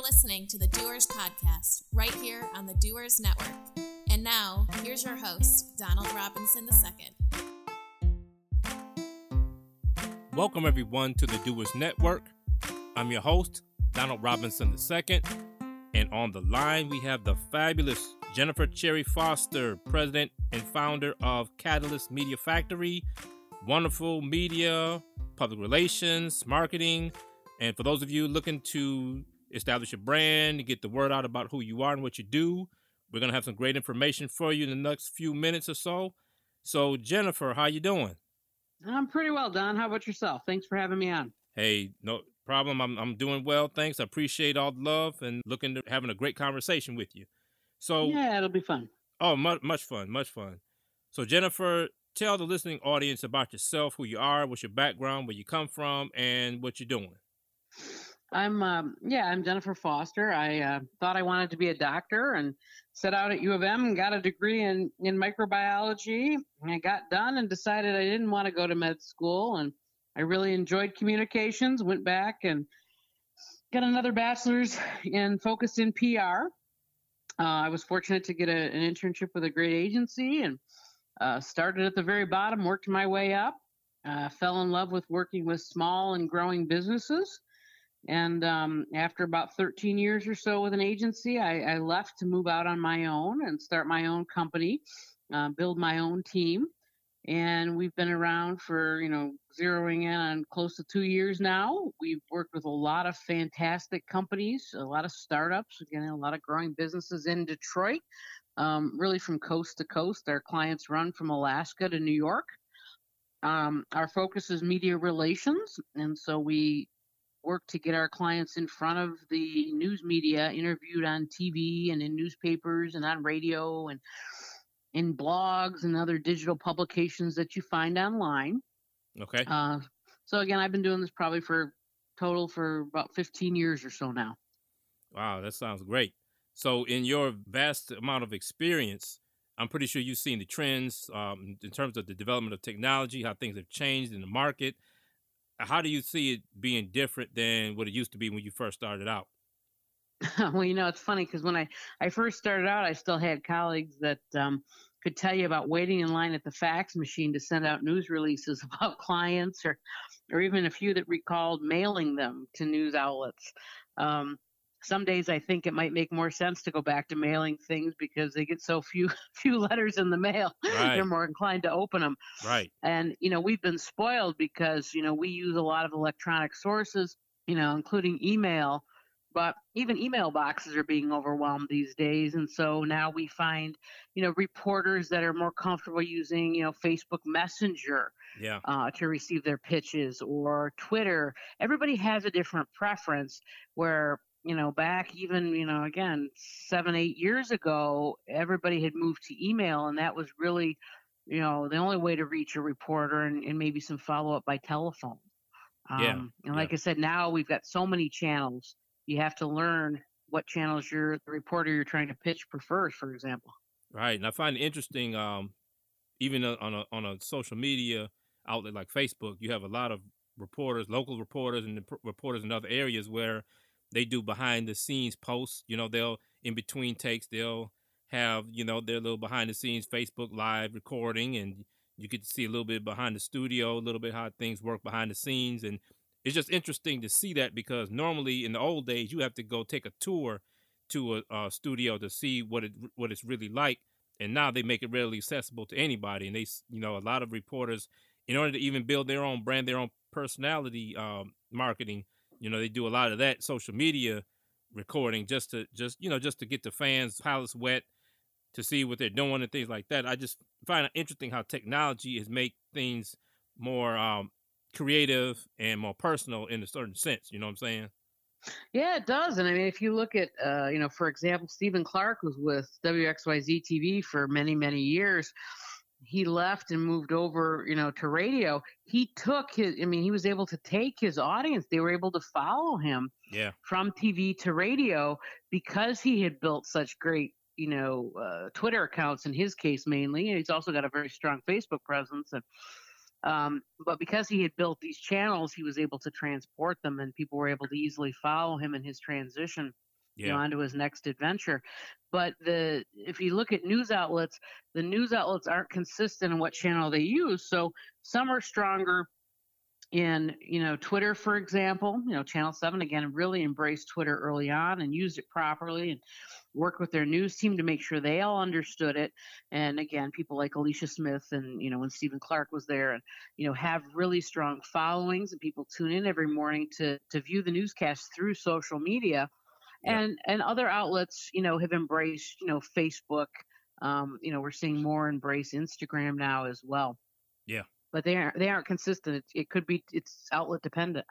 You're listening to the Doers Podcast right here on the Doers Network. And now, here's your host, Donald Robinson II. Welcome, everyone, to the Doers Network. I'm your host, Donald Robinson II. And on the line, we have the fabulous Jennifer Cherry Foster, president and founder of Catalyst Media Factory, wonderful media, public relations, marketing. And for those of you looking to establish a brand, get the word out about who you are and what you do, we're going to have some great information for you in the next few minutes or so. So, Jennifer, how you doing? I'm pretty well, Don. How about yourself? Thanks for having me on. Hey, no problem. I'm I'm doing well, thanks. I appreciate all the love and looking to having a great conversation with you. So yeah, it'll be fun. Oh, much much fun, much fun. So Jennifer, tell the listening audience about yourself, who you are, what's your background, where you come from, and what you're doing. I'm um, yeah, I'm Jennifer Foster. I uh, thought I wanted to be a doctor and set out at U of M and got a degree in in microbiology. And I got done and decided I didn't want to go to med school, and I really enjoyed communications. Went back and got another bachelor's in focused in PR. Uh, I was fortunate to get a, an internship with a great agency and uh, started at the very bottom, worked my way up. Uh, fell in love with working with small and growing businesses and um, after about 13 years or so with an agency, I, I, left to move out on my own and start my own company, uh, build my own team. And we've been around for, you know, zeroing in on close to two years now. We've worked with a lot of fantastic companies, a lot of startups, again, a lot of growing businesses in Detroit, um, really from coast to coast. Our clients run from Alaska to New York. Um, our focus is media relations, and so we work to get our clients in front of the news media, interviewed on TV and in newspapers and on radio and in blogs and other digital publications that you find online. Okay. Uh, so again, I've been doing this probably for total for about 15 years or so now. Wow, that sounds great. So, in your vast amount of experience, I'm pretty sure you've seen the trends um, in terms of the development of technology, how things have changed in the market, how do you see it being different than what it used to be when you first started out? well, you know, it's funny because when I, I first started out, I still had colleagues that um, could tell you about waiting in line at the fax machine to send out news releases about clients, or, or even a few that recalled mailing them to news outlets. Um, some days I think it might make more sense to go back to mailing things because they get so few few letters in the mail. Right. They're more inclined to open them. Right. And you know, we've been spoiled because, you know, we use a lot of electronic sources, you know, including email, but even email boxes are being overwhelmed these days and so now we find, you know, reporters that are more comfortable using, you know, Facebook Messenger yeah. uh, to receive their pitches or Twitter. Everybody has a different preference where you know, back even, you know, again, seven, eight years ago, everybody had moved to email, and that was really, you know, the only way to reach a reporter and, and maybe some follow up by telephone. Um, yeah. And like yeah. I said, now we've got so many channels. You have to learn what channels your the reporter you're trying to pitch prefers, for example. Right, and I find it interesting. Um, even on a on a social media outlet like Facebook, you have a lot of reporters, local reporters, and reporters in other areas where they do behind the scenes posts. You know, they'll in between takes they'll have you know their little behind the scenes Facebook live recording, and you get to see a little bit behind the studio, a little bit how things work behind the scenes, and it's just interesting to see that because normally in the old days you have to go take a tour to a, a studio to see what it what it's really like, and now they make it readily accessible to anybody, and they you know a lot of reporters in order to even build their own brand, their own personality um, marketing you know, they do a lot of that social media recording just to just you know just to get the fans' palates wet to see what they're doing and things like that. I just find it interesting how technology has made things more um, creative and more personal in a certain sense. You know what I'm saying? Yeah, it does. And I mean, if you look at, uh, you know, for example, Stephen Clark was with WXYZ TV for many, many years he left and moved over, you know, to radio, he took his I mean, he was able to take his audience. They were able to follow him yeah. from TV to radio because he had built such great, you know, uh, Twitter accounts in his case mainly. And he's also got a very strong Facebook presence and Um, but because he had built these channels, he was able to transport them, and people were able to easily follow him in his transition Yeah. you know, onto his next adventure. But the if you look at news outlets, the news outlets aren't consistent in what channel they use. So some are stronger in you know Twitter, for example. You know, Channel Seven again really embraced Twitter early on and used it properly and worked with their news team to make sure they all understood it. And again, people like Alicia Smith and you know when Stephen Clark was there and you know have really strong followings and people tune in every morning to to view the newscast through social media Yeah. and and other outlets you know have embraced you know facebook um, you know we're seeing more embrace instagram now as well Yeah. but they aren't they aren't consistent it, it could be it's outlet dependent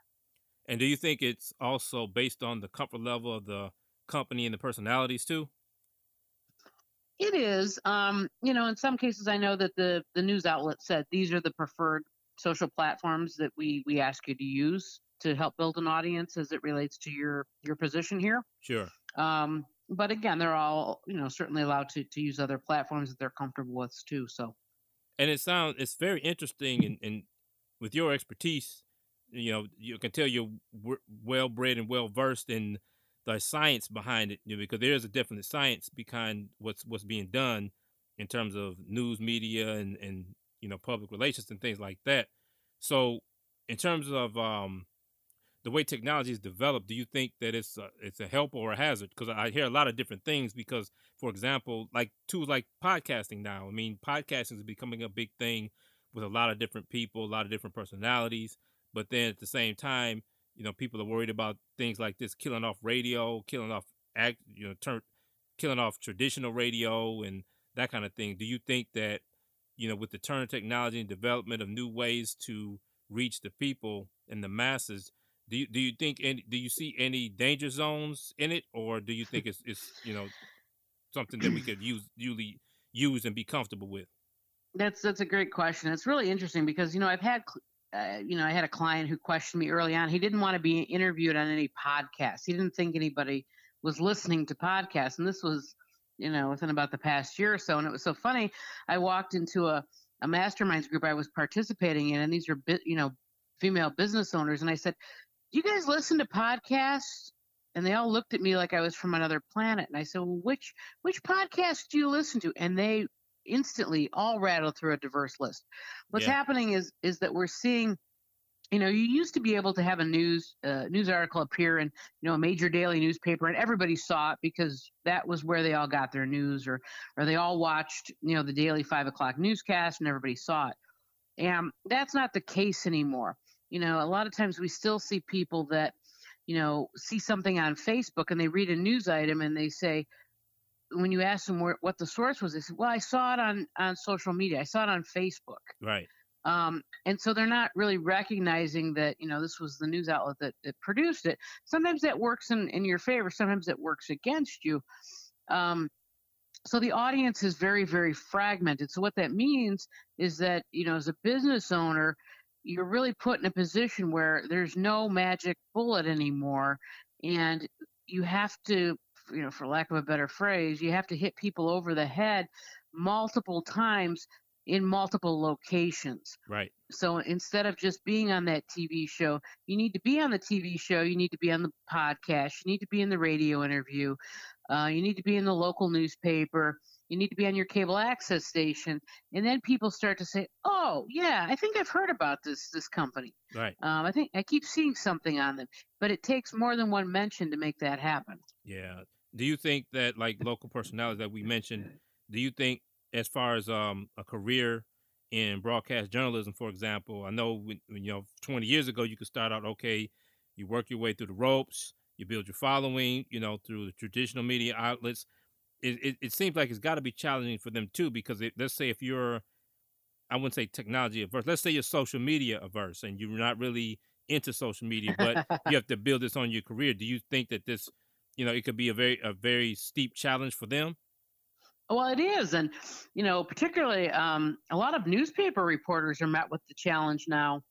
And do you think it's also based on the comfort level of the company and the personalities too? it is um, you know in some cases i know that the the news outlet said these are the preferred social platforms that we we ask you to use to help build an audience as it relates to your your position here. Sure. um, but again they're all you know certainly allowed to, to use other platforms that they're comfortable with too so. And it sounds it's very interesting and, and with your expertise you know you can tell you're well bred and well versed in the science behind it you know, because there's a definite science behind what's what's being done in terms of news media and and you know public relations and things like that. So in terms of um the way technology is developed do you think that it's a, it's a help or a hazard? Because i hear a lot of different things because for example like tools like podcasting now i mean podcasting is becoming a big thing with a lot of different people a lot of different personalities but then at the same time you know people are worried about things like this killing off radio killing off act you know turn killing off traditional radio and that kind of thing. Do you think that you know with the turn of technology and development of new ways to reach the people and the masses do you do you think any do you see any danger zones in it or do you think it's it's you know something that we could use usually use and be comfortable with That's that's a great question. It's really interesting because you know I've had uh, you know I had a client who questioned me early on. He didn't want to be interviewed on any podcast. He didn't think anybody was listening to podcasts, and this was you know within about the past year or so. And it was so funny. I walked into a a masterminds group I was participating in, and these are you know female business owners, and I said, "Do you guys listen to podcasts?" And they all looked at me like I was from another planet. And I said, well, which which podcast do you listen to? And they instantly all rattle through a diverse list. What's Yeah. happening is is that we're seeing, you know, you used to be able to have a news uh, news article appear in you know a major daily newspaper, and everybody saw it because that was where they all got their news, or or they all watched you know the daily five o'clock newscast, and everybody saw it. And that's not the case anymore. You know, a lot of times we still see people that you know see something on Facebook and they read a news item and they say when you ask them where, what the source was, they say, "Well, I saw it on on social media. I saw it on Facebook." right Um, and so they're not really recognizing that you know this was the news outlet that, that produced it. Sometimes that works in in your favor. Sometimes it works against you. Um, so the audience is very very fragmented. So what that means is that you know as a business owner, you're really put in a position where there's no magic bullet anymore, and you have to you know, for lack of a better phrase, you have to hit people over the head multiple times in multiple locations. right So instead of just being on that TV show, you need to be on the TV show, you need to be on the podcast, you need to be in the radio interview, uh, you need to be in the local newspaper, you need to be on your cable access station, and then people start to say, "Oh, yeah, I think I've heard about this this company. right Um, I think I keep seeing something on them." But it takes more than one mention to make that happen. Yeah. Do you think that like local personalities that we mentioned, do you think as far as um a career in broadcast journalism, for example, I know when, when you know 20 years ago you could start out okay, you work your way through the ropes, you build your following, you know, through the traditional media outlets. It it, it seems like it's got to be challenging for them too because it, let's say if you're I wouldn't say technology averse. Let's say you're social media averse and you're not really into social media, but you have to build this on your career. Do you think that this, you know, it could be a very a very steep challenge for them? Well, it is, and you know, particularly um, a lot of newspaper reporters are met with the challenge now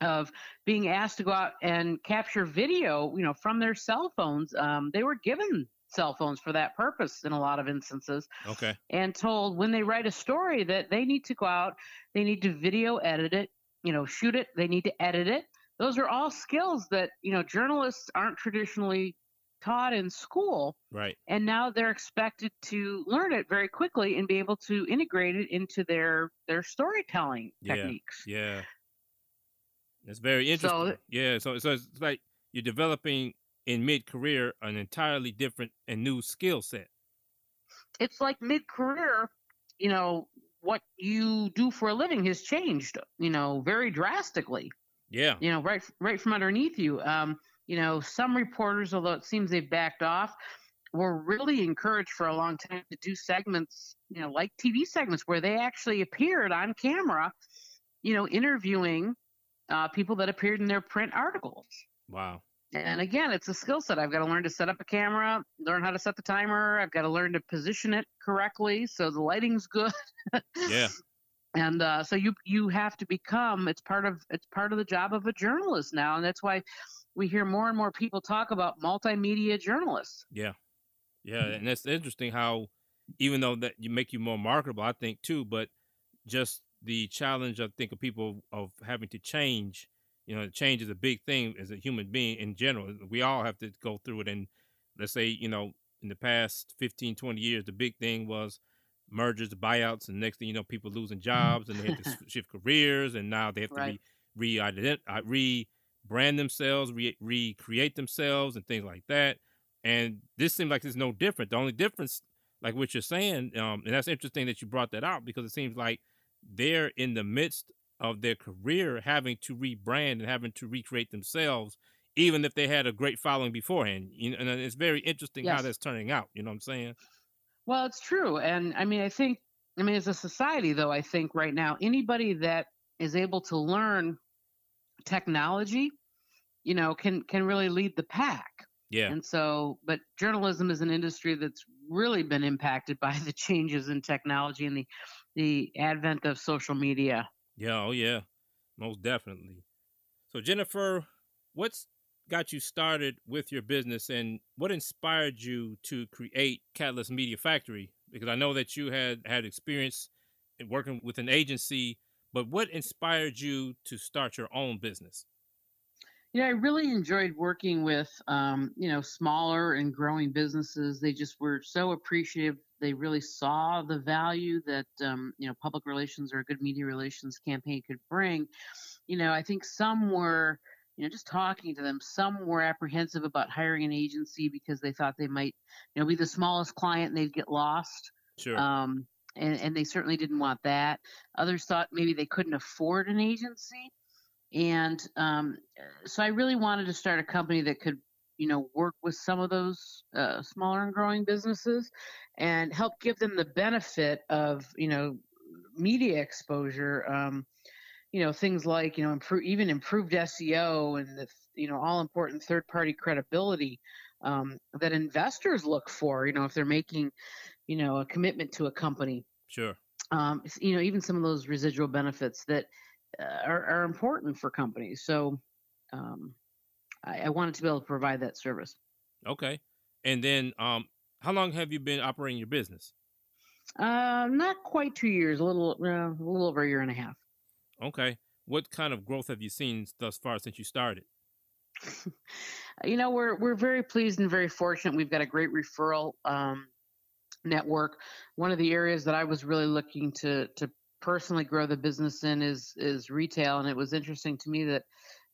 of being asked to go out and capture video, you know, from their cell phones. Um, they were given cell phones for that purpose in a lot of instances Okay. and told when they write a story that they need to go out, they need to video edit it, you know, shoot it, they need to edit it. Those are all skills that, you know, journalists aren't traditionally taught in school. Right. And now they're expected to learn it very quickly and be able to integrate it into their their storytelling Yeah. techniques. Yeah. It's very interesting. So- yeah. So so it's like you're developing in mid career an entirely different and new skill set. It's like mid career, you know, what you do for a living has changed, you know, very drastically. Yeah. you know, right right from underneath you. Um, you know, some reporters, although it seems they've backed off, were really encouraged for a long time to do segments, you know, like TV segments where they actually appeared on camera, you know, interviewing uh, people that appeared in their print articles. Wow. And again, it's a skill set. I've got to learn to set up a camera, learn how to set the timer. I've got to learn to position it correctly so the lighting's good. Yeah. and uh, so you you have to become it's part of it's part of the job of a journalist now, and that's why we hear more and more people talk about multimedia journalists. Yeah. Yeah. And that's interesting how even though that you make you more marketable, I think too, but just the challenge I think of people of having to change, you know, change is a big thing as a human being in general. We all have to go through it. And let's say, you know, in the past 15, 20 years, the big thing was mergers, buyouts, and next thing you know, people losing jobs and they had to shift careers, and now they have to Right. re re rebrand themselves, re- recreate themselves, and things like that. And this seems like it's no different. The only difference, like what you're saying, um, and that's interesting that you brought that out because it seems like they're in the midst of their career having to rebrand and having to recreate themselves, even if they had a great following beforehand. You know, and uh, it's very interesting how that's turning out. You know what I'm saying? Well, it's true, and I mean, I think, I mean, as a society, though, I think right now anybody that is able to learn technology, you know, can can really lead the pack. Yeah. And so, but journalism is an industry that's really been impacted by the changes in technology and the the advent of social media. Yeah, oh yeah, most definitely. So Jennifer, what's got you started with your business, and what inspired you to create Catalyst Media Factory? Because I know that you had had experience in working with an agency, but what inspired you to start your own business? You know, I really enjoyed working with, um, you know, smaller and growing businesses. They just were so appreciative. They really saw the value that, um, you know, public relations or a good media relations campaign could bring. You know, I think some were, you know, just talking to them, some were apprehensive about hiring an agency because they thought they might, you know, be the smallest client and they'd get lost. Sure. Um, and, and they certainly didn't want that. Others thought maybe they couldn't afford an agency. And um, so I really wanted to start a company that could, you know, work with some of those uh, smaller and growing businesses and help give them the benefit of, you know, media exposure. Um, you know, things like, you know, improve, even improved SEO and the, you know, all important third party credibility um, that investors look for, you know, if they're making, you know, a commitment to a company. sure. Um, you know, even some of those residual benefits that uh, are, are important for companies. So um, I, I wanted to be able to provide that service. Okay. And then, um, how long have you been operating your business? Uh, not quite two years, a little, uh, a little over a year and a half. Okay. What kind of growth have you seen thus far since you started? you know we're we're very pleased and very fortunate we've got a great referral um, network one of the areas that i was really looking to to personally grow the business in is is retail and it was interesting to me that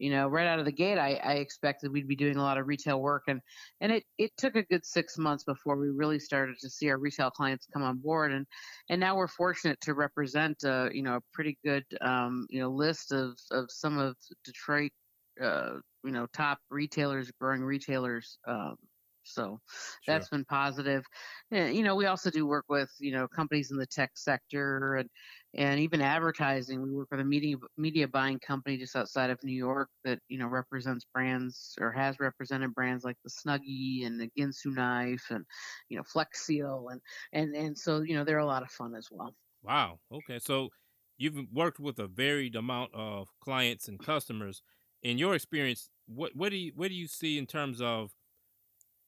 you know right out of the gate i i expected we'd be doing a lot of retail work and and it it took a good six months before we really started to see our retail clients come on board and and now we're fortunate to represent uh you know a pretty good um you know list of of some of detroit uh, you know top retailers, growing retailers. Um, so Sure. that's been positive. Yeah, you know, we also do work with you know companies in the tech sector and and even advertising. We work with a media media buying company just outside of New York that you know represents brands or has represented brands like the Snuggie and the Ginsu knife and you know Flex Seal and and and so you know they're a lot of fun as well. Wow. Okay. So you've worked with a varied amount of clients and customers. In your experience, what what do you what do you see in terms of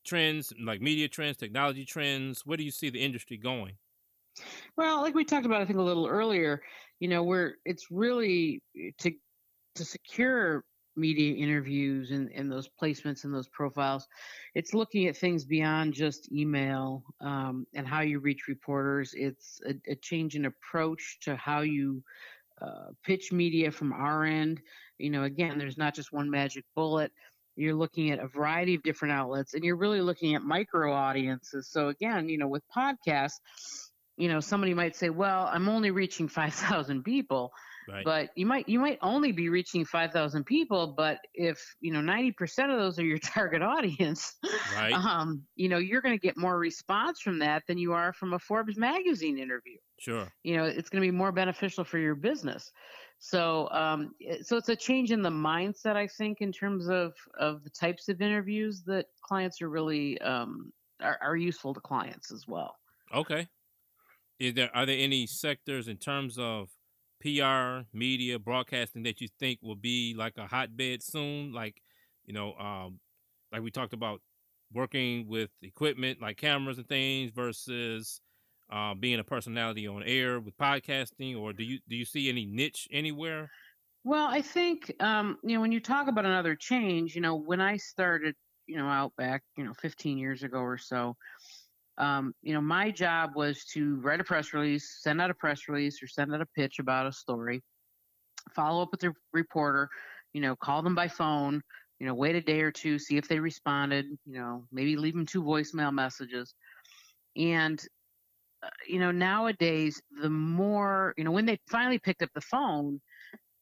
trends, like media trends, technology trends? Where do you see the industry going? Well, like we talked about, I think a little earlier, you know, where it's really eh, to to secure media interviews and, and those placements and those profiles, it's looking at things beyond just email um, and how you reach reporters. It's a, a change in approach to how you uh, pitch media from our end. You know, again, there's not just one magic bullet. You're looking at a variety of different outlets and you're really looking at micro audiences. So, again, you know, with podcasts, you know, somebody might say, well, I'm only reaching 5,000 people Right. but you might you might only be reaching 5000 people but if you know 90% of those are your target audience right. um you know you're going to get more response from that than you are from a forbes magazine interview Sure. you know it's going to be more beneficial for your business so um so it's a change in the mindset i think in terms of of the types of interviews that clients are really um are, are useful to clients as well Okay. Is there are there any sectors in terms of PR, media, broadcasting that you think will be like a hotbed soon? Like, you know, um, like we talked about working with equipment like cameras and things versus uh, being a personality on air with podcasting, or do you do you see any niche anywhere? Well, I think um, you know when you talk about another change, you know, when I started, you know, out back, you know, 15 years ago or so, um, you know, my job was to write a press release, send out a press release, or send out a pitch about a story, follow up with the reporter, you know, call them by phone, you know, wait a day or two, see if they responded, you know, maybe leave them two voicemail messages, and uh, you know, nowadays the more, you know, when they finally picked up the phone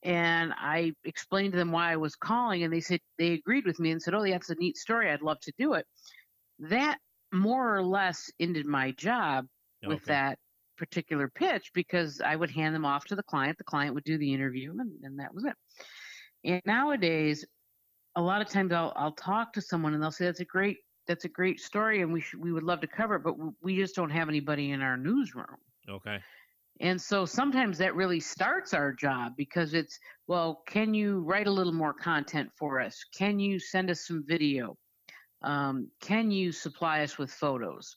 and I explained to them why I was calling, and they said they agreed with me and said, "Oh, that's a neat story. I'd love to do it." That more or less ended my job oh, with that particular pitch because I would hand them off to the client. The client would do the interview, and, and that was it. And nowadays, a lot of times I'll I'll talk to someone and they'll say, "That's a great that's a great story, and we should, we would love to cover it, but we just don't have anybody in our newsroom." Okay. And so sometimes that really starts our job because it's, well, can you write a little more content for us? Can you send us some video? Um, can you supply us with photos?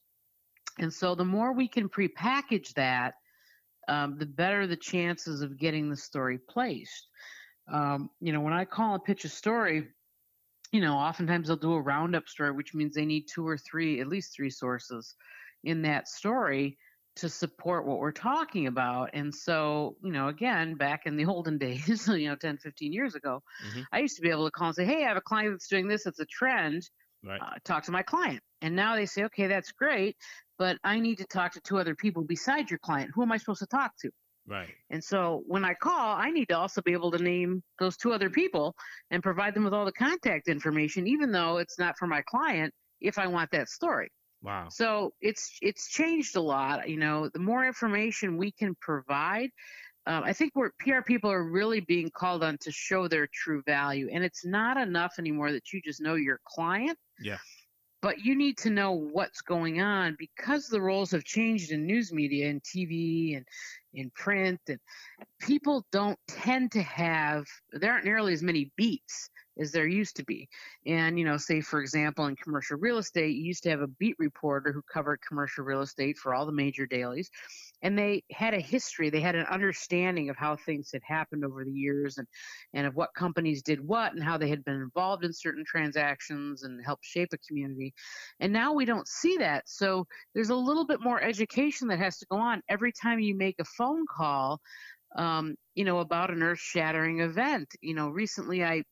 And so the more we can prepackage that, um, the better the chances of getting the story placed. Um, you know, when I call and pitch a story, you know, oftentimes they'll do a roundup story, which means they need two or three, at least three sources in that story to support what we're talking about. And so, you know, again, back in the olden days, you know, 10, 15 years ago, Mhm. I used to be able to call and say, hey, I have a client that's doing this, it's a trend. Right. Uh, talk to my client. And now they say, okay, that's great, but I need to talk to two other people besides your client. Who am I supposed to talk to? Right. And so when I call, I need to also be able to name those two other people and provide them with all the contact information, even though it's not for my client, if I want that story. Wow. So it's it's changed a lot. You know, the more information we can provide, um, I think we're PR people are really being called on to show their true value, and it's not enough anymore that you just know your client. Yeah. But you need to know what's going on because the roles have changed in news media and TV and in print, and people don't tend to have there aren't nearly as many beats as there used to be. And, you know, say for example, in commercial real estate, you used to have a beat reporter who covered commercial real estate for all the major dailies. And they had a history, they had an understanding of how things had happened over the years and, and of what companies did what and how they had been involved in certain transactions and helped shape a community. And now we don't see that. So there's a little bit more education that has to go on every time you make a phone call. Um, you know, about an earth shattering event. You know, recently I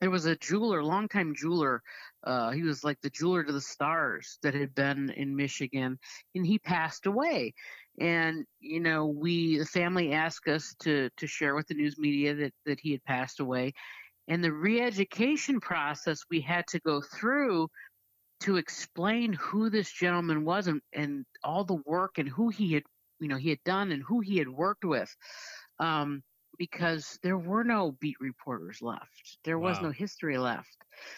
there was a jeweler, longtime jeweler. Uh, he was like the jeweler to the stars that had been in Michigan, and he passed away. And you know, we the family asked us to to share with the news media that that he had passed away, and the re-education process we had to go through to explain who this gentleman was and, and all the work and who he had you know he had done and who he had worked with. Um, because there were no beat reporters left. There was Wow. no history left.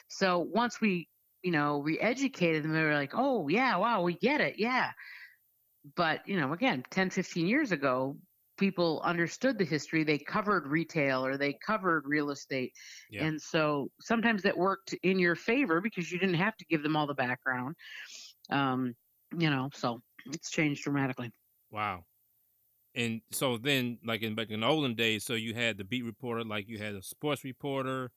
So once we, you know, re-educated them, they were like, oh, yeah, wow, we get it. Yeah. But, you know, again, 10, 15 years ago, people understood the history, they covered retail or they covered real estate. Yeah. And so sometimes that worked in your favor because you didn't have to give them all the background. Um, you know, so it's changed dramatically. Wow. And so then, like in back in the olden days, so you had the beat reporter, like you had a sports reporter,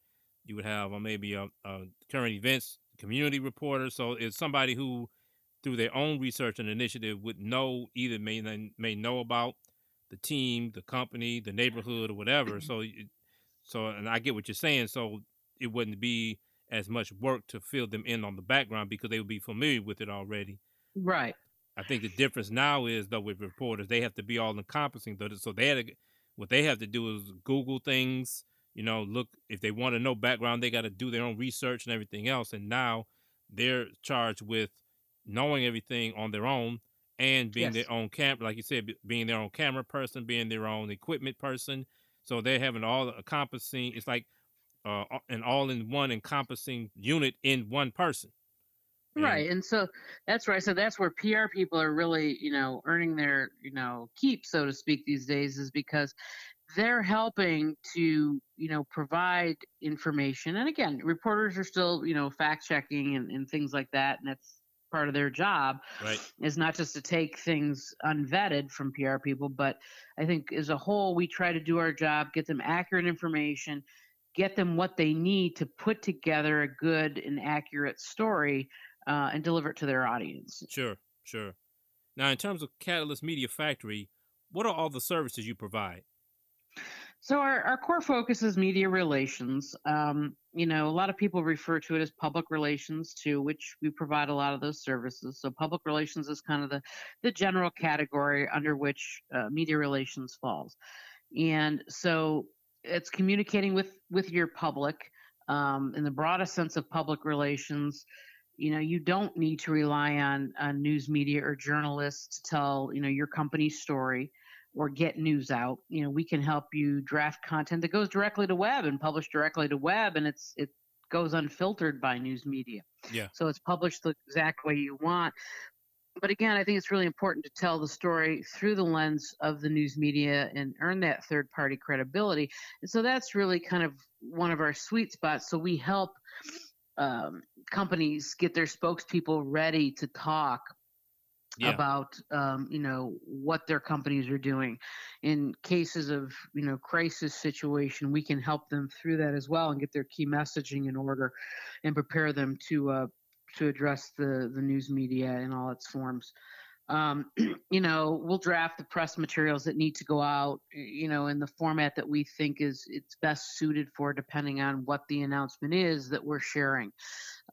you would have uh, maybe a, a current events community reporter. So it's somebody who, through their own research and initiative, would know either may may know about the team, the company, the neighborhood, or whatever. so, so and I get what you're saying. So it wouldn't be as much work to fill them in on the background because they would be familiar with it already. Right. I think the difference now is though with reporters, they have to be all encompassing. So they had to, what they have to do is Google things. You know, look if they want to know background, they got to do their own research and everything else. And now they're charged with knowing everything on their own and being yes. their own camera, like you said, being their own camera person, being their own equipment person. So they're having all encompassing. It's like uh, an all-in-one encompassing unit in one person. Right, and so that's right. So that's where PR people are really, you know, earning their, you know, keep, so to speak, these days, is because they're helping to, you know, provide information. And again, reporters are still, you know, fact checking and, and things like that, and that's part of their job right. is not just to take things unvetted from PR people, but I think as a whole, we try to do our job, get them accurate information, get them what they need to put together a good and accurate story uh, and deliver it to their audience. Sure, sure. Now, in terms of Catalyst Media Factory, what are all the services you provide? So our, our core focus is media relations. Um, you know, a lot of people refer to it as public relations too, which we provide a lot of those services. So public relations is kind of the, the general category under which uh, media relations falls. And so it's communicating with with your public um, in the broadest sense of public relations you know you don't need to rely on, on news media or journalists to tell you know your company's story or get news out you know we can help you draft content that goes directly to web and publish directly to web and it's it goes unfiltered by news media yeah so it's published the exact way you want but again, I think it's really important to tell the story through the lens of the news media and earn that third party credibility. And so that's really kind of one of our sweet spots. So we help um, companies get their spokespeople ready to talk yeah. about um, you know what their companies are doing in cases of you know crisis situation we can help them through that as well and get their key messaging in order and prepare them to uh, to address the the news media in all its forms. Um, you know, we'll draft the press materials that need to go out, you know, in the format that we think is it's best suited for, depending on what the announcement is that we're sharing,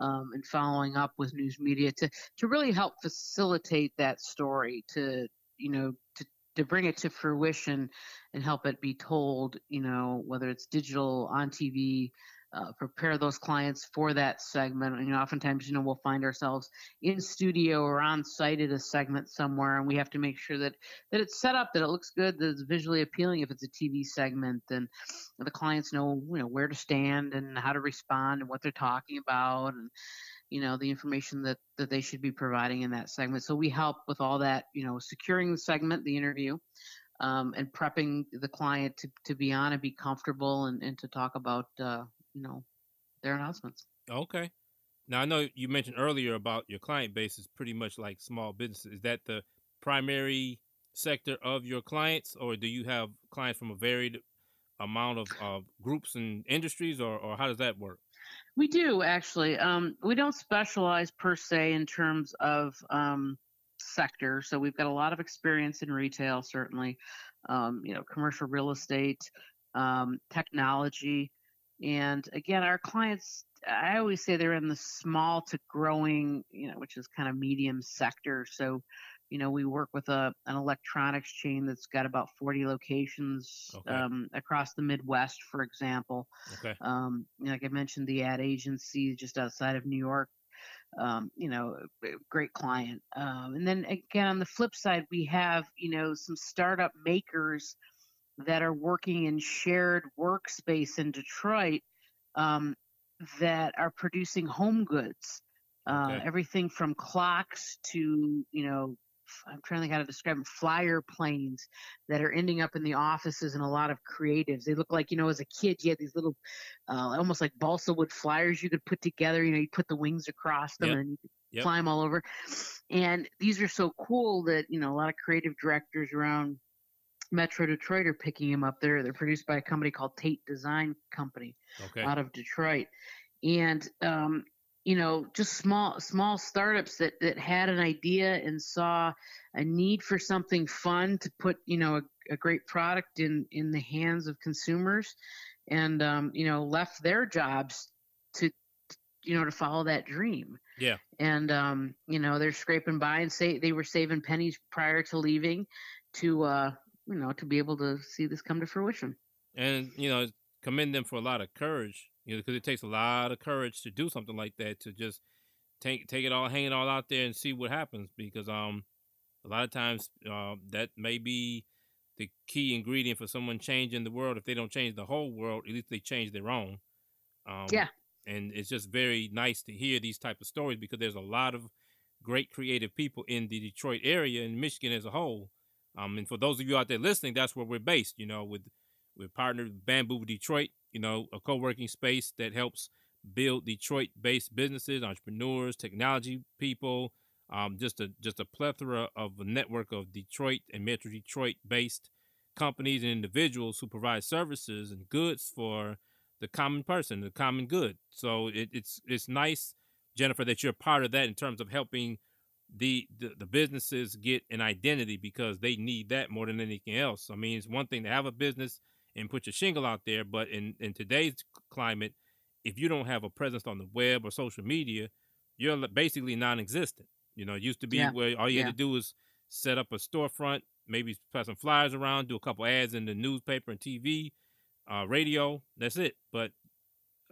um, and following up with news media to to really help facilitate that story, to you know, to to bring it to fruition and help it be told, you know, whether it's digital on TV, uh, prepare those clients for that segment. And oftentimes, you know, we'll find ourselves in studio or on site at a segment somewhere, and we have to make sure that that it's set up, that it looks good, that it's visually appealing. If it's a TV segment, then the clients know, you know, where to stand and how to respond and what they're talking about, and you know the information that that they should be providing in that segment. So we help with all that, you know, securing the segment, the interview. Um, and prepping the client to, to be on and be comfortable and, and to talk about uh, you know their announcements. Okay. Now I know you mentioned earlier about your client base is pretty much like small businesses. Is that the primary sector of your clients, or do you have clients from a varied amount of uh, groups and industries, or, or how does that work? We do actually. Um, we don't specialize per se in terms of um, sector. So we've got a lot of experience in retail, certainly. Um, you know, commercial real estate, um, technology, and again, our clients, I always say they're in the small to growing, you know, which is kind of medium sector. So, you know, we work with a an electronics chain that's got about 40 locations okay. um, across the Midwest, for example. Okay. Um, like I mentioned, the ad agency just outside of New York. Um, you know, great client. Um, and then again, on the flip side, we have you know some startup makers that are working in shared workspace in Detroit um, that are producing home goods. Uh, Everything from clocks to you know I'm trying to think how to describe them, flyer planes that are ending up in the offices and a lot of creatives. They look like, you know, as a kid, you had these little, uh, almost like balsa wood flyers you could put together. You know, you put the wings across them yep. and you could yep. fly them all over. And these are so cool that, you know, a lot of creative directors around Metro Detroit are picking them up. They're they're produced by a company called Tait Design Company okay. out of Detroit, and um, you know just small small startups that that had an idea and saw a need for something fun to put you know a, a great product in in the hands of consumers, and um, you know left their jobs to you know to follow that dream. Yeah. And um, you know they're scraping by and say they were saving pennies prior to leaving to uh, you know, to be able to see this come to fruition. And you know, commend them for a lot of courage, you know, because it takes a lot of courage to do something like that to just take take it all, hang it all out there, and see what happens. Because um, a lot of times uh, that may be the key ingredient for someone changing the world. If they don't change the whole world, at least they change their own. Um, yeah. And it's just very nice to hear these type of stories because there's a lot of great creative people in the Detroit area and Michigan as a whole um, and for those of you out there listening, that's where we're based. You know, with we're partnered with Bamboo Detroit. You know, a co-working space that helps build Detroit-based businesses, entrepreneurs, technology people. Um, just a just a plethora of a network of Detroit and Metro Detroit-based companies and individuals who provide services and goods for the common person, the common good. So it, it's it's nice, Jennifer, that you're part of that in terms of helping the, the, the businesses get an identity because they need that more than anything else. I mean, it's one thing to have a business and put your shingle out there, but in in today's climate, if you don't have a presence on the web or social media, you're basically non-existent. You know, it used to be yeah. where all you yeah. had to do was set up a storefront, maybe pass some flyers around, do a couple ads in the newspaper and TV, uh, radio. That's it. But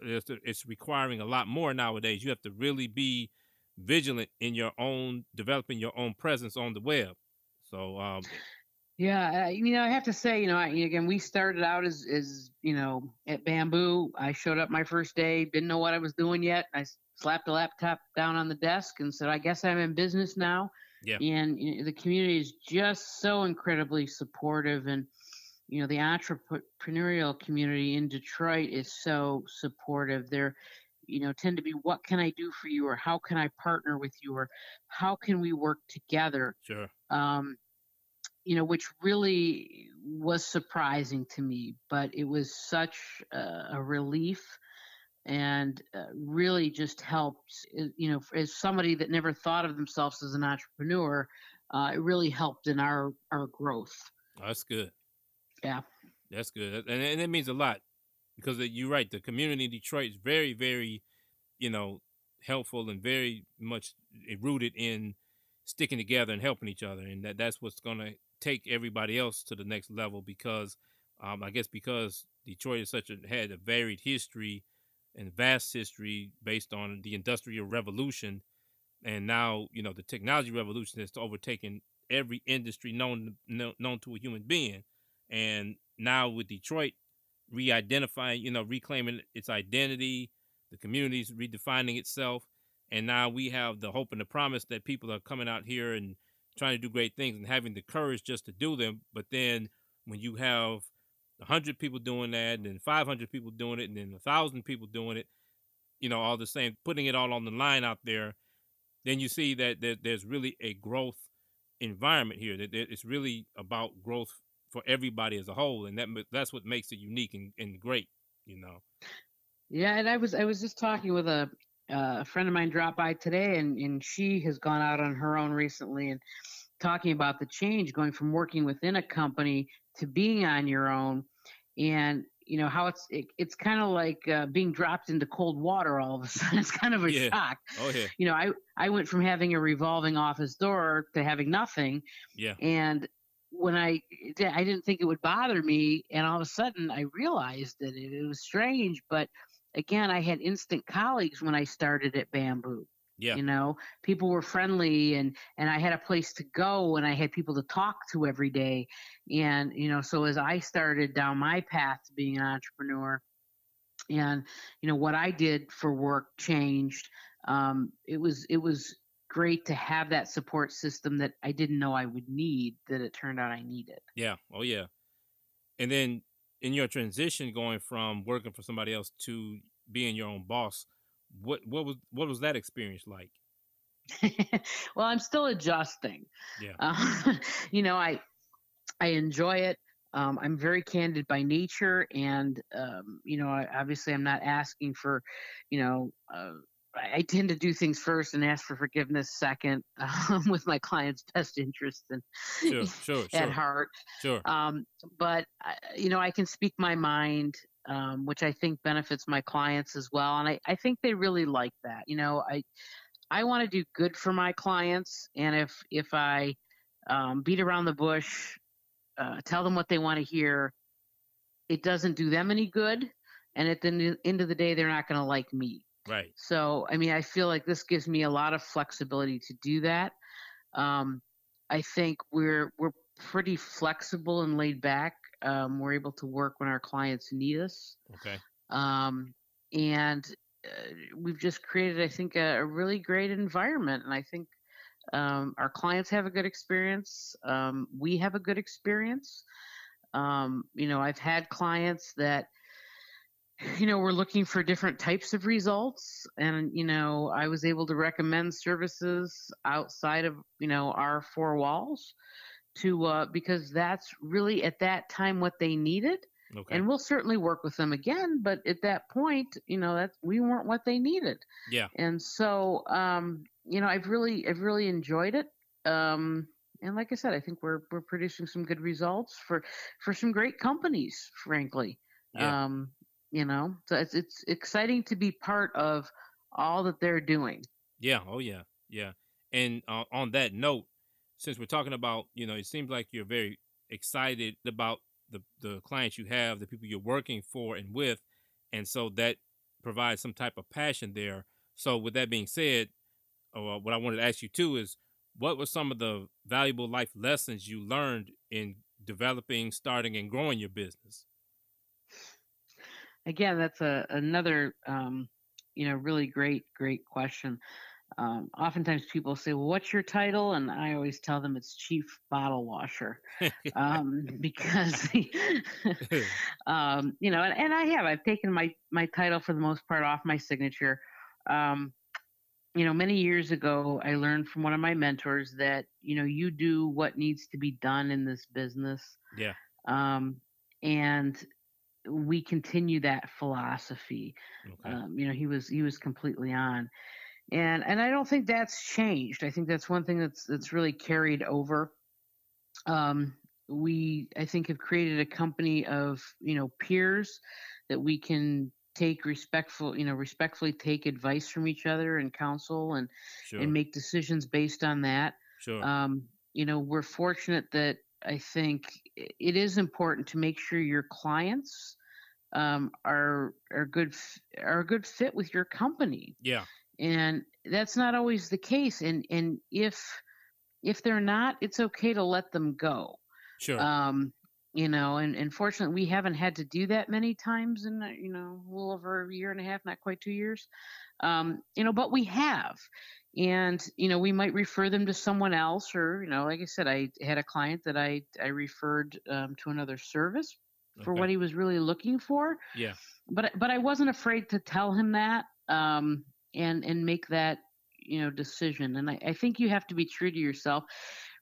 it's, it's requiring a lot more nowadays. You have to really be vigilant in your own developing your own presence on the web. So, um, yeah, you know, I have to say, you know, I, again, we started out as, as you know, at Bamboo. I showed up my first day, didn't know what I was doing yet. I slapped the laptop down on the desk and said, "I guess I'm in business now." Yeah. And you know, the community is just so incredibly supportive, and you know, the entrepreneurial community in Detroit is so supportive. They're you know tend to be what can i do for you? or how can i partner with you? or how can we work together? Sure. Um you know which really was surprising to me but it was such a, a relief and uh, really just helped uh, you know as somebody that never thought of themselves as an entrepreneur uh, it really helped in our our growth. That's good. Yeah. That's good and, and it means a lot because you're right. The community in Detroit is very, very, you know, helpful and very much rooted in sticking together and helping each other, and that that's what's going to take everybody else to the next level. Because um, I guess because Detroit is such a had a varied history and vast history based on the industrial revolution, and now you know the technology revolution has overtaken every industry known known to a human being, and now with Detroit re-identifying, you know, reclaiming its identity, the community's redefining itself, and now we have the hope and the promise that people are coming out here and trying to do great things and having the courage just to do them. But then when you have hundred people doing that, and then five hundred people doing it, and then thousand people doing it, you know, all the same, putting it all on the line out there, then you see that there's really a growth environment here. That it's really about growth for everybody as a whole, and that that's what makes it unique and, and great. You know. Yeah, and I was I was just talking with a uh, a friend of mine dropped by today, and and she has gone out on her own recently and talking about the change going from working within a company to being on your own, and you know how it's it, it's kind of like uh, being dropped into cold water all of a sudden. It's kind of a yeah. shock. Oh yeah. You know, I I went from having a revolving office door to having nothing. Yeah. And when I I didn't think it would bother me, and all of a sudden I realized that it, it was strange. But again, I had instant colleagues when I started at Bamboo. Yeah. You know, people were friendly and and I had a place to go and I had people to talk to every day. And, you know, so as I started down my path to being an entrepreneur and, you know, what I did for work changed. Um, it was it was great to have that support system that I didn't know I would need that it turned out I needed. Yeah. Oh yeah. And then in your transition going from working for somebody else to being your own boss, what what was what was that experience like? well, I'm still adjusting. Yeah. Uh, you know, I I enjoy it. Um, I'm very candid by nature, and um, you know, I, obviously, I'm not asking for, you know, uh, I tend to do things first and ask for forgiveness second, um, with my client's best interests and sure, sure, at sure. heart. Sure. Um, but you know, I can speak my mind, um, which I think benefits my clients as well, and I, I think they really like that. You know, I I want to do good for my clients, and if if I um, beat around the bush, uh, tell them what they want to hear, it doesn't do them any good, and at the end of the day, they're not going to like me. Right. So, I mean, I feel like this gives me a lot of flexibility to do that. Um, I think we're we're pretty flexible and laid back. Um, we're able to work when our clients need us. Okay. Um, and uh, we've just created, I think, a, a, really great environment. And I think um, our clients have a good experience. Um, we have a good experience. Um, you know, I've had clients that you know, we're looking for different types of results. And, you know, I was able to recommend services outside of, you know, our four walls to, uh, because that's really at that time what they needed. Okay. And we'll certainly work with them again, but at that point, you know, that we weren't what they needed. Yeah. And so, um, you know, I've really, I've really enjoyed it. Um, and like I said, I think we're we're producing some good results for for some great companies, frankly. Yeah. Um, you know? So it's it's exciting to be part of all that they're doing. Yeah oh yeah yeah. And uh, on that note since we're talking about you know it seems like you're very excited about the the clients you have the people you're working for and with and so that provides some type of passion there. So with that being said uh, what i wanted to ask you too is what were some of the valuable life lessons you learned in developing starting and growing your business again, that's a another um, you know really great great question. Um, oftentimes people say, "Well, what's your title?" And I always tell them it's chief bottle washer, um, because um, you know, and, and, I have I've taken my my title for the most part off my signature. Um, you know, many years ago, I learned from one of my mentors that you know you do what needs to be done in this business. Yeah. Um, and we continue that philosophy. Okay. Um, you know, he was he was completely on, and and I don't think that's changed. I think that's one thing that's that's really carried over. Um, we I think have created a company of you know peers that we can take respectful you know respectfully take advice from each other and counsel and sure. and make decisions based on that. Sure. Um, you know, we're fortunate that I think it is important to make sure your clients um, are are good are a good fit with your company. Yeah, and that's not always the case. And and if if they're not, it's okay to let them go. Sure. Um, you know, and, and fortunately, we haven't had to do that many times in you know a little over a year and a half, not quite two years. Um, you know, but we have, and you know we might refer them to someone else or you know like i said i had a client that i i referred um, to another service for Okay. what he was really looking for yeah, but but i wasn't afraid to tell him that um, and and make that you know decision and I, I think you have to be true to yourself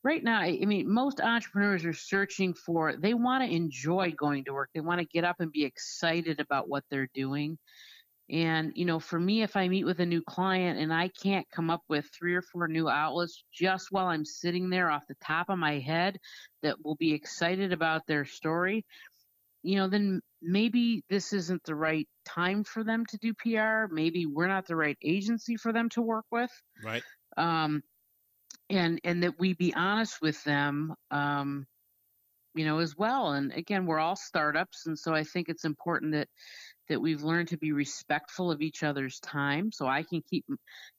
right now I, mean most entrepreneurs are searching for they want to enjoy going to work they want to get up and be excited about what they're doing and, you know, for me, if I meet with a new client and I can't come up with three or four new outlets just while I'm sitting there off the top of my head that will be excited about their story, you know, then maybe this isn't the right time for them to do PR. Maybe we're not the right agency for them to work with. right. Um, and and that we be honest with them um, you know as well and again we're all startups and so i think it's important that that we've learned to be respectful of each other's time so i can keep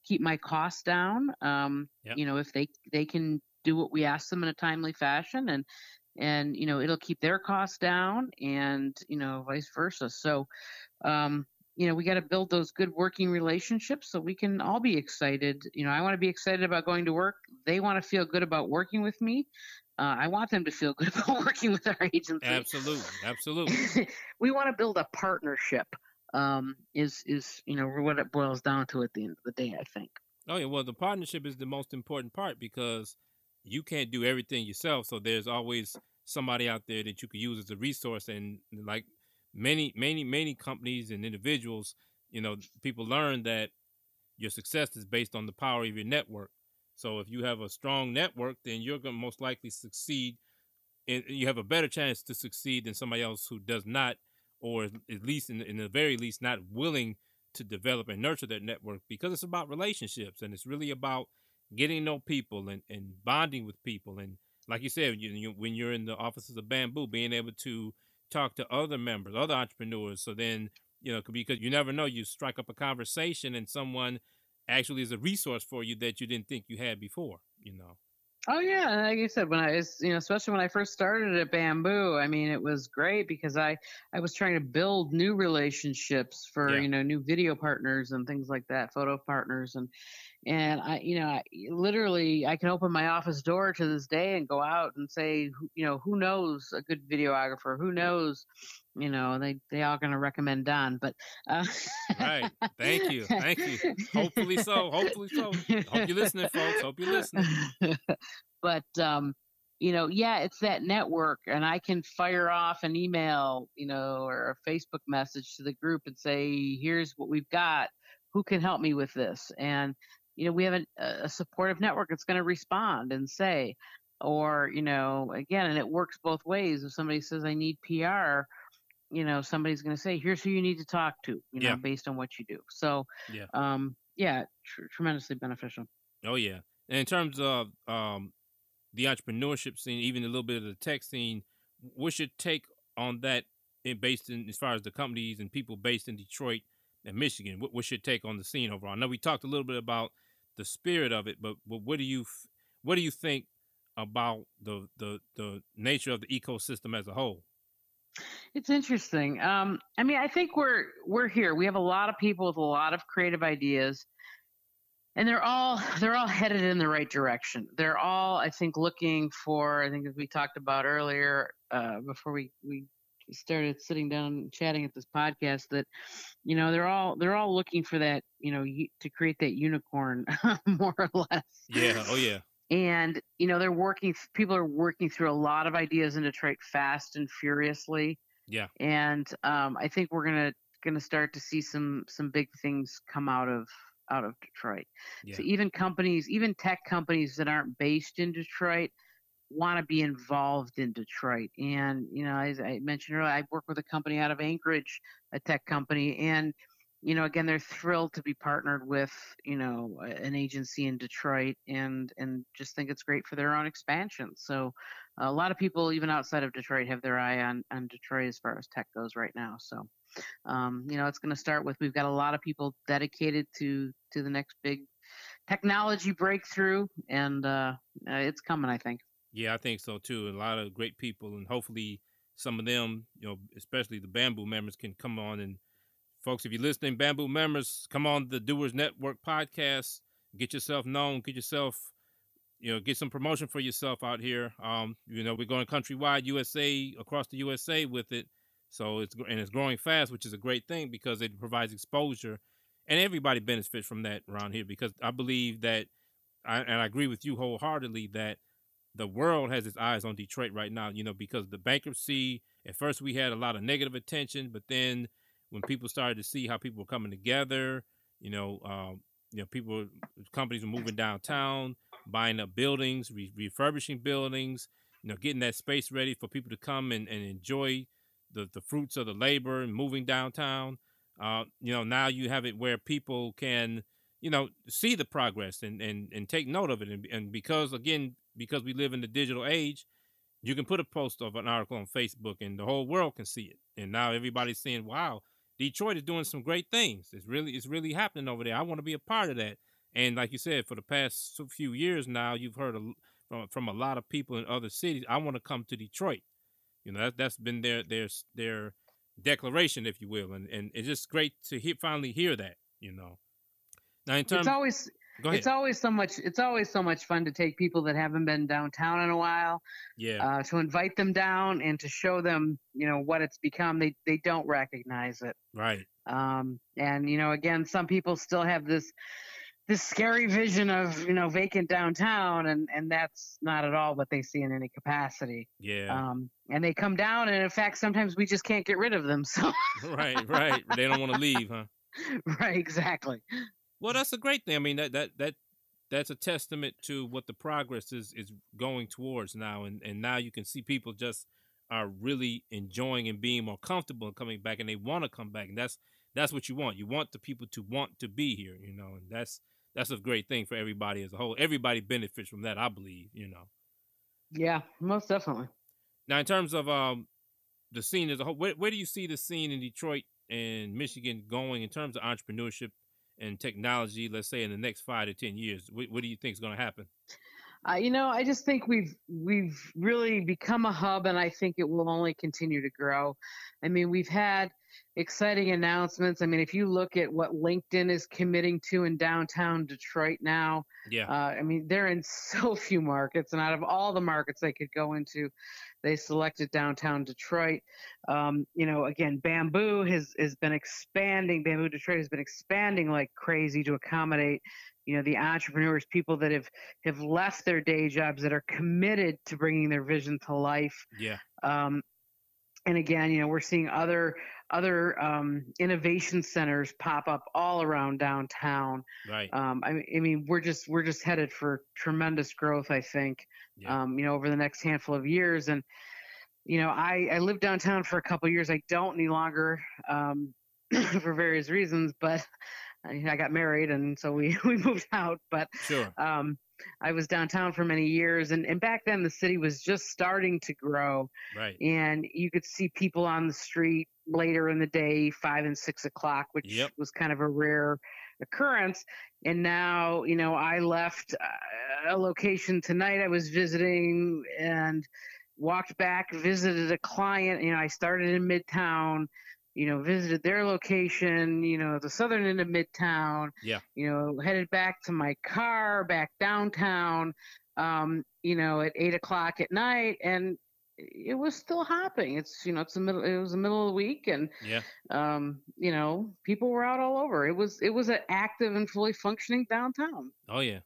keep my costs down um, Yep. you know if they they can do what we ask them in a timely fashion and and you know it'll keep their costs down and you know vice versa so um, you know, we got to build those good working relationships so we can all be excited. You know, I want to be excited about going to work. They want to feel good about working with me. Uh, I want them to feel good about working with our agency. Absolutely, absolutely. we want to build a partnership. Um, is is you know what it boils down to at the end of the day, I think. Oh yeah, well the partnership is the most important part because you can't do everything yourself. So there's always somebody out there that you could use as a resource. And like many, many, many companies and individuals, you know, people learn that your success is based on the power of your network. So if you have a strong network, then you're going to most likely succeed. And you have a better chance to succeed than somebody else who does not, or at least in, in the very least, not willing to develop and nurture that network because it's about relationships and it's really about getting to know people and, and bonding with people. And like you said, you, you, when you're in the offices of Bamboo, being able to talk to other members, other entrepreneurs. So then, you know, because you never know, you strike up a conversation and someone actually is a resource for you that you didn't think you had before, you know. Oh yeah, like you said, when I was, you know, especially when I first started at Bamboo, I mean, it was great because I I was trying to build new relationships for yeah. you know new video partners and things like that, photo partners, and and I, you know, I, literally, I can open my office door to this day and go out and say, you know, who knows a good videographer? Who knows? You know, they they all going to recommend Don, but uh, right. Thank you, thank you. Hopefully so. Hopefully so. Hope you're listening, folks. Hope you're listening. but um, you know, yeah, it's that network, and I can fire off an email, you know, or a Facebook message to the group and say, here's what we've got who can help me with this and you know, we have a, a supportive network that's going to respond and say, or, you know, again, and it works both ways. If somebody says, I need PR, you know, somebody's going to say, here's who you need to talk to, you know, yeah. based on what you do. So, yeah, um, yeah, tr- tremendously beneficial. Oh, yeah. And in terms of um, the entrepreneurship scene, even a little bit of the tech scene, what's your take on that in, based in as far as the companies and people based in Detroit and Michigan? What, what's your take on the scene overall? I know we talked a little bit about the spirit of it, but, but what do you what do you think about the the the nature of the ecosystem as a whole? It's interesting. Um, I mean, I think we're we're here. We have a lot of people with a lot of creative ideas, and they're all they're all headed in the right direction. They're all, I think, looking for. I think as we talked about earlier uh, before we we started sitting down and chatting at this podcast that you know they're all they're all looking for that you know to create that unicorn more or less. Yeah oh yeah. And you know they're working people are working through a lot of ideas in detroit fast and furiously. Yeah. And um, i think we're gonna gonna start to see some some big things come out of out of detroit. Yeah. so even companies even tech companies that aren't based in detroit want to be involved in Detroit. And, you know, as I mentioned earlier, I work with a company out of Anchorage, a tech company. And, you know, again, they're thrilled to be partnered with, you know, an agency in Detroit and, and just think it's great for their own expansion. So a lot of people, even outside of Detroit, have their eye on, on Detroit as far as tech goes right now. So, um, you know, it's going to start with, we've got a lot of people dedicated to, to the next big technology breakthrough and uh, it's coming, I think. Yeah, I think so too. A lot of great people, and hopefully some of them, you know, especially the Bamboo members, can come on and folks. If you're listening, Bamboo members, come on the Doers Network podcast. Get yourself known. Get yourself, you know, get some promotion for yourself out here. Um, you know, we're going countrywide, USA, across the USA with it. So it's and it's growing fast, which is a great thing because it provides exposure, and everybody benefits from that around here. Because I believe that, I, and I agree with you wholeheartedly that the world has its eyes on Detroit right now, you know, because the bankruptcy, at first we had a lot of negative attention, but then when people started to see how people were coming together, you know, um, you know, people, companies were moving downtown, buying up buildings, re- refurbishing buildings, you know, getting that space ready for people to come and, and enjoy the, the fruits of the labor and moving downtown. Uh, you know, now you have it where people can, you know, see the progress and, and, and take note of it. And, and because, again, because we live in the digital age, you can put a post of an article on Facebook and the whole world can see it. And now everybody's saying, wow, Detroit is doing some great things. It's really, it's really happening over there. I want to be a part of that. And like you said, for the past few years now, you've heard a, from, from a lot of people in other cities, I want to come to Detroit. You know, that, that's been their, their, their, declaration, if you will, and and it's just great to hear, finally hear that. You know. Now in terms, it's always go ahead. it's always so much it's always so much fun to take people that haven't been downtown in a while yeah, uh, to invite them down and to show them you know what it's become they they don't recognize it right. um, and you know again some people still have this this scary vision of you know vacant downtown and and that's not at all what they see in any capacity Yeah. um, and they come down and in fact sometimes we just can't get rid of them so right. Right. They don't want to leave, huh? right exactly Well, that's a great thing. I mean, that that that that's a testament to what the progress is is going towards now, and and now you can see people just are really enjoying and being more comfortable and coming back, and they want to come back, and that's that's what you want. You want the people to want to be here, you know, and that's that's a great thing for everybody as a whole. Everybody benefits from that, I believe, you know. yeah most definitely Now, in terms of um the scene as a whole, where, where do you see the scene in Detroit and Michigan going in terms of entrepreneurship and technology? Let's say in the next five to ten years, what, what do you think is going to happen? Uh, you know, I just think we've we've really become a hub, and I think it will only continue to grow. I mean, we've had exciting announcements. I mean, if you look at what LinkedIn is committing to in downtown Detroit now, Yeah, uh, I mean, they're in so few markets, and out of all the markets they could go into, they selected downtown Detroit. Um, you know, again, Bamboo has has been expanding. Bamboo Detroit has been expanding like crazy to accommodate, you know, the entrepreneurs, people that have have left their day jobs that are committed to bringing their vision to life. yeah, Um, and again, you know, we're seeing other other um, innovation centers pop up all around downtown. right. Um, I, mean- I mean, we're just we're just headed for tremendous growth. I think, Yeah. um, you know, over the next handful of years. And you know, I I lived downtown for a couple of years. I don't any longer um, for various reasons, but I, I got married, and so we we moved out. But Sure. um, I was downtown for many years, and and back then the city was just starting to grow Right. and you could see people on the street later in the day, five and six o'clock, which Yep. was kind of a rare occurrence. And now, you know, I left uh, a location tonight I was visiting and walked back, visited a client. You know, I started in Midtown. You know, visited their location. You know, the southern end of Midtown. Yeah. You know, headed back to my car, back downtown. Um, you know, at eight o'clock at night, and it was still hopping. It's you know it's the middle. It was the middle of the week, and Yeah. um, you know people were out all over. It was it was an active and fully functioning downtown. Oh yeah.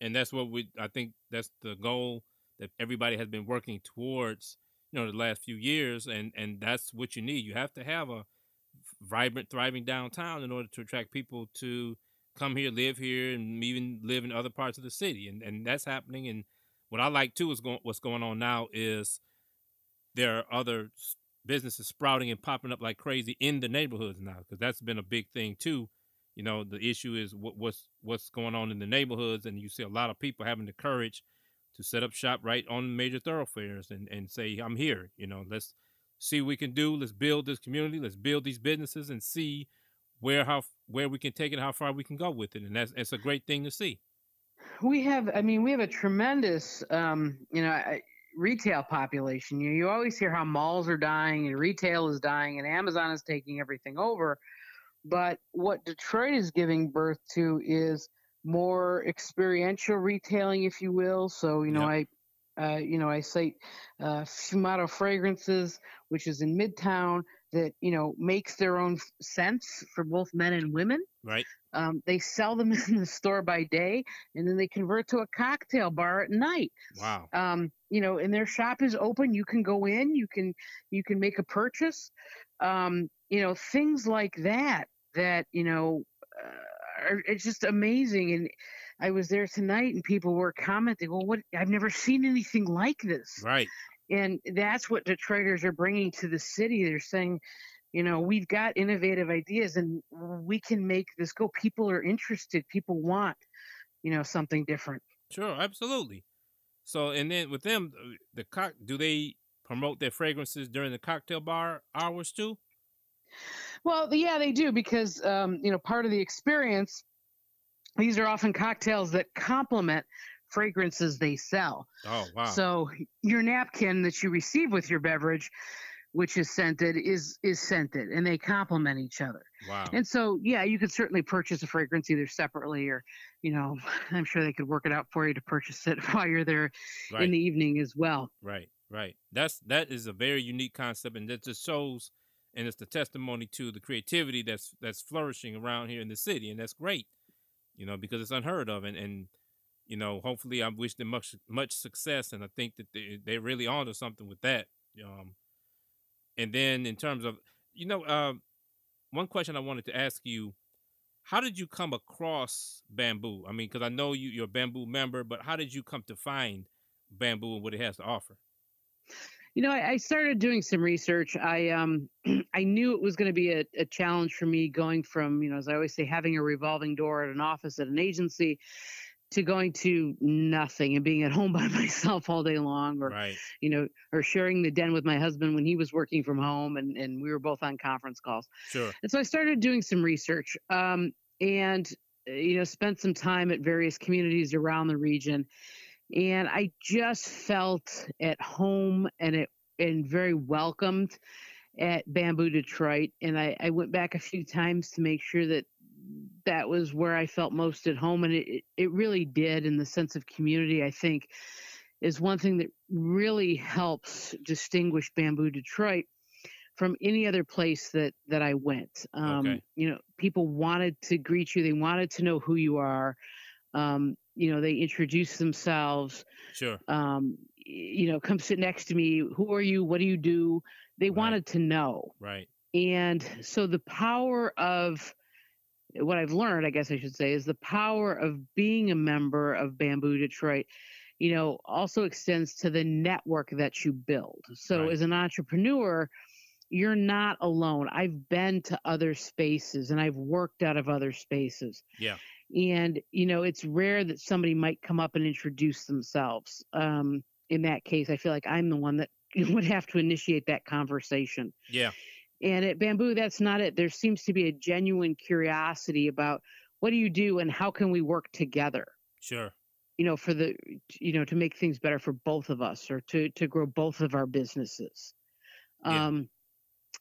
And that's what we. I think that's the goal that everybody has been working towards. You know, the last few years, and and that's what you need. You have to have a vibrant, thriving downtown in order to attract people to come here, live here, and even live in other parts of the city. And and that's happening. And what I like too is going. What's going on now is there are other businesses sprouting and popping up like crazy in the neighborhoods now because that's been a big thing too you know the issue is what, what's what's going on in the neighborhoods and you see a lot of people having the courage to set up shop right on major thoroughfares and and say i'm here you know let's see what we can do let's build this community let's build these businesses and see where how where we can take it how far we can go with it and that's it's a great thing to see We have, I mean, we have a tremendous, um, you know, retail population. You you always hear how malls are dying and retail is dying and Amazon is taking everything over. But what Detroit is giving birth to is more experiential retailing, if you will. So, you know, I, uh, you know, I cite uh, Fumato Fragrances, which is in Midtown, that you know makes their own scents for both men and women. right Um, they sell them in the store by day, and then they convert to a cocktail bar at night. wow Um, you know, and their shop is open. You can go in. You can you can make a purchase. Um, you know, things like that. That you know, uh, are, it's just amazing. And I was there tonight, and people were commenting, "Well, what? I've never seen anything like this." right and that's what Detroiters are bringing to the city. They're saying, you know, we've got innovative ideas and we can make this go. People are interested. People want, you know, something different. Sure, absolutely. So, and then with them, uh, the cock, do they promote their fragrances during the cocktail bar hours too? Well, yeah, they do because, um, you know, part of the experience, these are often cocktails that complement fragrances they sell. Oh, wow. So your napkin that you receive with your beverage which is scented, is is scented, and they complement each other. Wow. And so, yeah, you could certainly purchase a fragrance either separately or, you know, I'm sure they could work it out for you to purchase it while you're there right. in the evening as well. Right. Right. That's that is a very unique concept, and that just shows, and it's the testimony to the creativity that's that's flourishing around here in the city, and that's great, you know, because it's unheard of, and and you know, hopefully, I wish them much much success, and I think that they they're really onto something with that. Um, and then in terms of, you know, uh, one question I wanted to ask you. How did you come across bamboo? I mean, because I know you, you're a bamboo member, but how did you come to find bamboo and what it has to offer? You know, I, I started doing some research. I um, I knew it was going to be a, a challenge for me going from, you know, as I always say, having a revolving door at an office at an agency to going to nothing and being at home by myself all day long or Right. you know or sharing the den with my husband when he was working from home and, and we were both on conference calls Sure. and so i started doing some research um, and uh, you know spent some time at various communities around the region and i just felt at home and it and very welcomed at bamboo detroit and I, I went back a few times to make sure that that was where i felt most at home and it, it- really did in the sense of community i think is one thing that really helps distinguish bamboo detroit from any other place that that i went um, Okay. you know people wanted to greet you they wanted to know who you are um, you know they introduced themselves Sure. um, you know come sit next to me who are you what do you do they Right. wanted to know Right. and so the power of what I've learned, I guess I should say, is the power of being a member of Bamboo Detroit, you know, also extends to the network that you build. So Right. as an entrepreneur, you're not alone. I've been to other spaces and I've worked out of other spaces. Yeah. And, you know, it's rare that somebody might come up and introduce themselves. Um, in that case, I feel like I'm the one that would have to initiate that conversation. Yeah. And at Bamboo, that's not it. There seems to be a genuine curiosity about what do you do and how can we work together, Sure. you know, for the, you know, to make things better for both of us or to, to grow both of our businesses. Yeah. Um,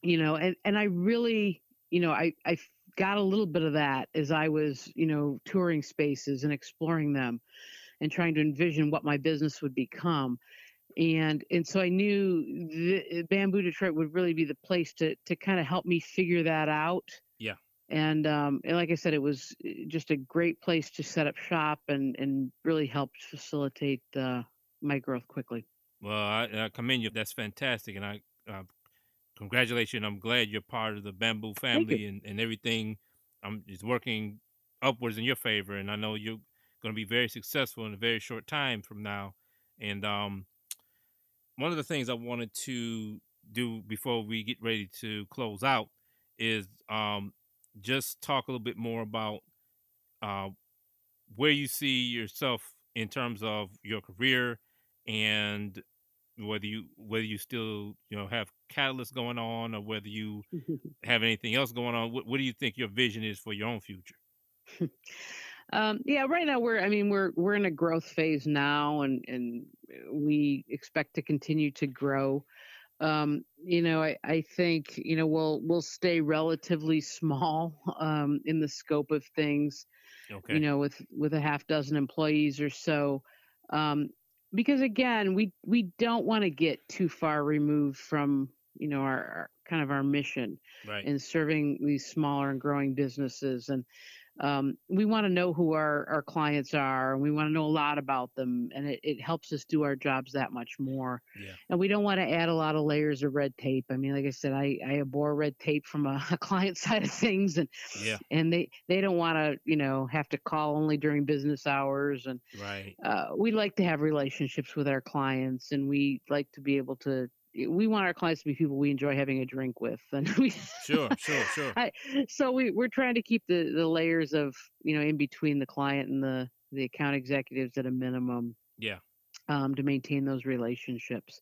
you know, and, and I really, you know, I, I got a little bit of that as I was, you know, touring spaces and exploring them and trying to envision what my business would become and and so I knew the, Bamboo Detroit would really be the place to to kind of help me figure that out. Yeah. And um, and like I said, it was uh, just a great place to set up shop and and really helped facilitate uh, my growth quickly. Well, I, I commend you. That's fantastic, and I uh, And I'm glad you're part of the Bamboo family, and, and everything um, is working upwards in your favor. And I know you're going to be very successful in a very short time from now. And um, one of the things I wanted to do before we get ready to close out is um, just talk a little bit more about uh, where you see yourself in terms of your career and whether you whether you still you know have catalyst going on or whether you have anything else going on what, what do you think your vision is for your own future um, yeah, right now we're I mean we're we're in a growth phase now, and and we expect to continue to grow. Um, you know, I, I think you know we'll we'll stay relatively small um, in the scope of things. okay you know, with with a half dozen employees or so, um, because again, we we don't want to get too far removed from you know our, our kind of our mission right. in serving these smaller and growing businesses and um, we want to know who our, our clients are and we want to know a lot about them and it, it helps us do our jobs that much more. Yeah. and we don't want to add a lot of layers of red tape. I mean like i said i, I abhor red tape from a, a client side of things and yeah. and they they don't want to you know have to call only during business hours and right. uh, we like to have relationships with our clients and we like to be able to we want our clients to be people we enjoy having a drink with and we sure sure sure. I, so we, we're trying to keep the, the layers of you know in between the client and the the account executives at a minimum yeah. um, to maintain those relationships.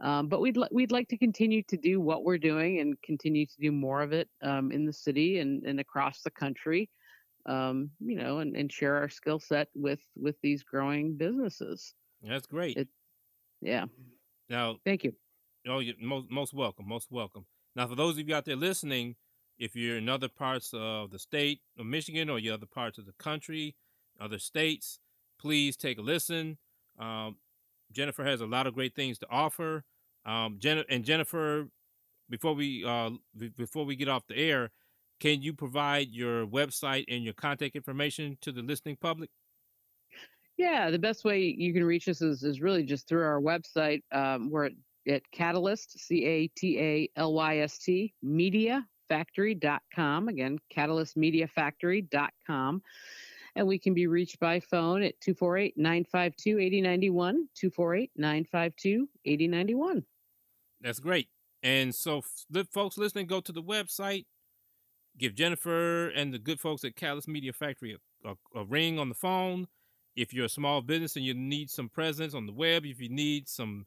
Um, but we'd li- we'd like to continue to do what we're doing and continue to do more of it um, in the city and, and across the country um, you know and, and share our skill set with with these growing businesses. That's great. It- yeah. Now thank you Oh, you're most most welcome, most welcome. Now, for those of you out there listening, if you're in other parts of the state of Michigan or you're other parts of the country, other states, please take a listen. Um, Jennifer has a lot of great things to offer. Um, Jen- and Jennifer, before we uh, b- before we get off the air, can you provide your website and your contact information to the listening public? Yeah, the best way you can reach us is, is really just through our website. Um, we're at, at Catalyst, C A T A L Y S T, mediafactory.com. Again, catalystmediafactory.com. And we can be reached by phone at 248 952 8091, 248 952 8091. That's great. And so, the folks listening, go to the website, give Jennifer and the good folks at Catalyst Media Factory a, a, a ring on the phone. If you're a small business and you need some presence on the web, if you need some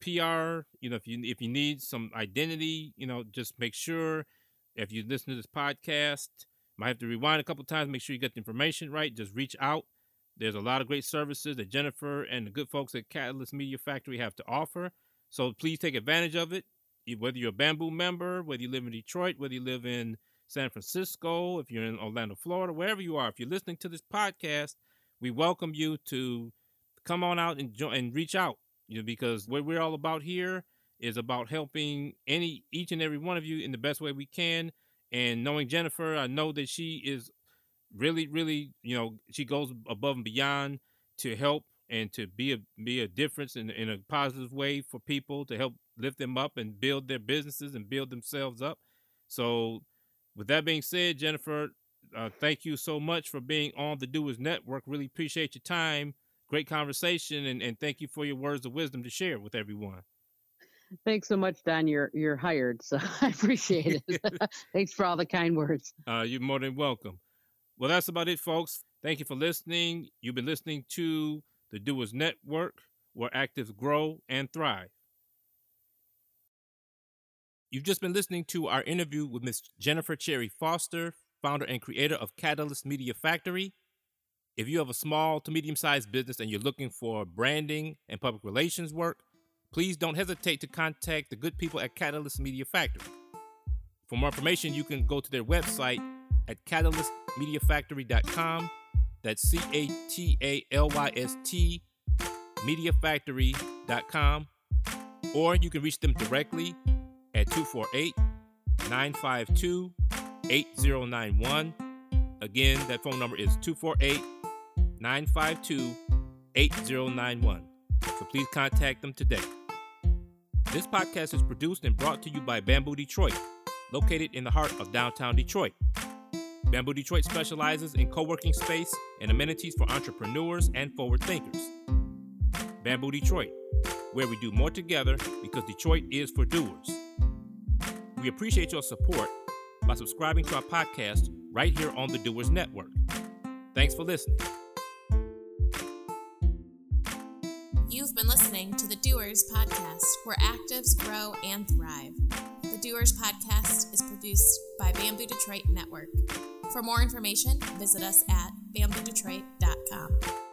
PR, you know, if you if you need some identity, you know, just make sure if you listen to this podcast, might have to rewind a couple times, make sure you get the information right. Just reach out. There's a lot of great services that Jennifer and the good folks at Catalyst Media Factory have to offer. So please take advantage of it. Whether you're a Bamboo member, whether you live in Detroit, whether you live in San Francisco, if you're in Orlando, Florida, wherever you are, if you're listening to this podcast, we welcome you to come on out and join and reach out. You know, because what we're all about here is about helping any each and every one of you in the best way we can. And knowing Jennifer, I know that she is really, really, you know, she goes above and beyond to help and to be a be a difference in in a positive way for people to help lift them up and build their businesses and build themselves up. So, with that being said, Jennifer, uh, thank you so much for being on the Doers Network. Really appreciate your time. Great conversation, and, and thank you for your words of wisdom to share with everyone. Thanks so much, Don. You're you're hired, so I appreciate it. Thanks for all the kind words. Uh, you're more than welcome. Well, that's about it, folks. Thank you for listening. You've been listening to the Doers Network, where actives grow and thrive. You've just been listening to our interview with Miss Jennifer Cherry Foster, founder and creator of Catalyst Media Factory. If you have a small to medium sized business and you're looking for branding and public relations work, please don't hesitate to contact the good people at Catalyst Media Factory. For more information, you can go to their website at catalystmediafactory.com. That's C A T A L Y S T mediafactory.com. Or you can reach them directly at 248 952 8091. Again, that phone number is 248 952 8091. So please contact them today. This podcast is produced and brought to you by Bamboo Detroit, located in the heart of downtown Detroit. Bamboo Detroit specializes in co working space and amenities for entrepreneurs and forward thinkers. Bamboo Detroit, where we do more together because Detroit is for doers. We appreciate your support by subscribing to our podcast right here on the Doers Network. Thanks for listening. The Doers Podcast, where actives grow and thrive. The Doers Podcast is produced by Bamboo Detroit Network. For more information, visit us at bamboodetroit.com.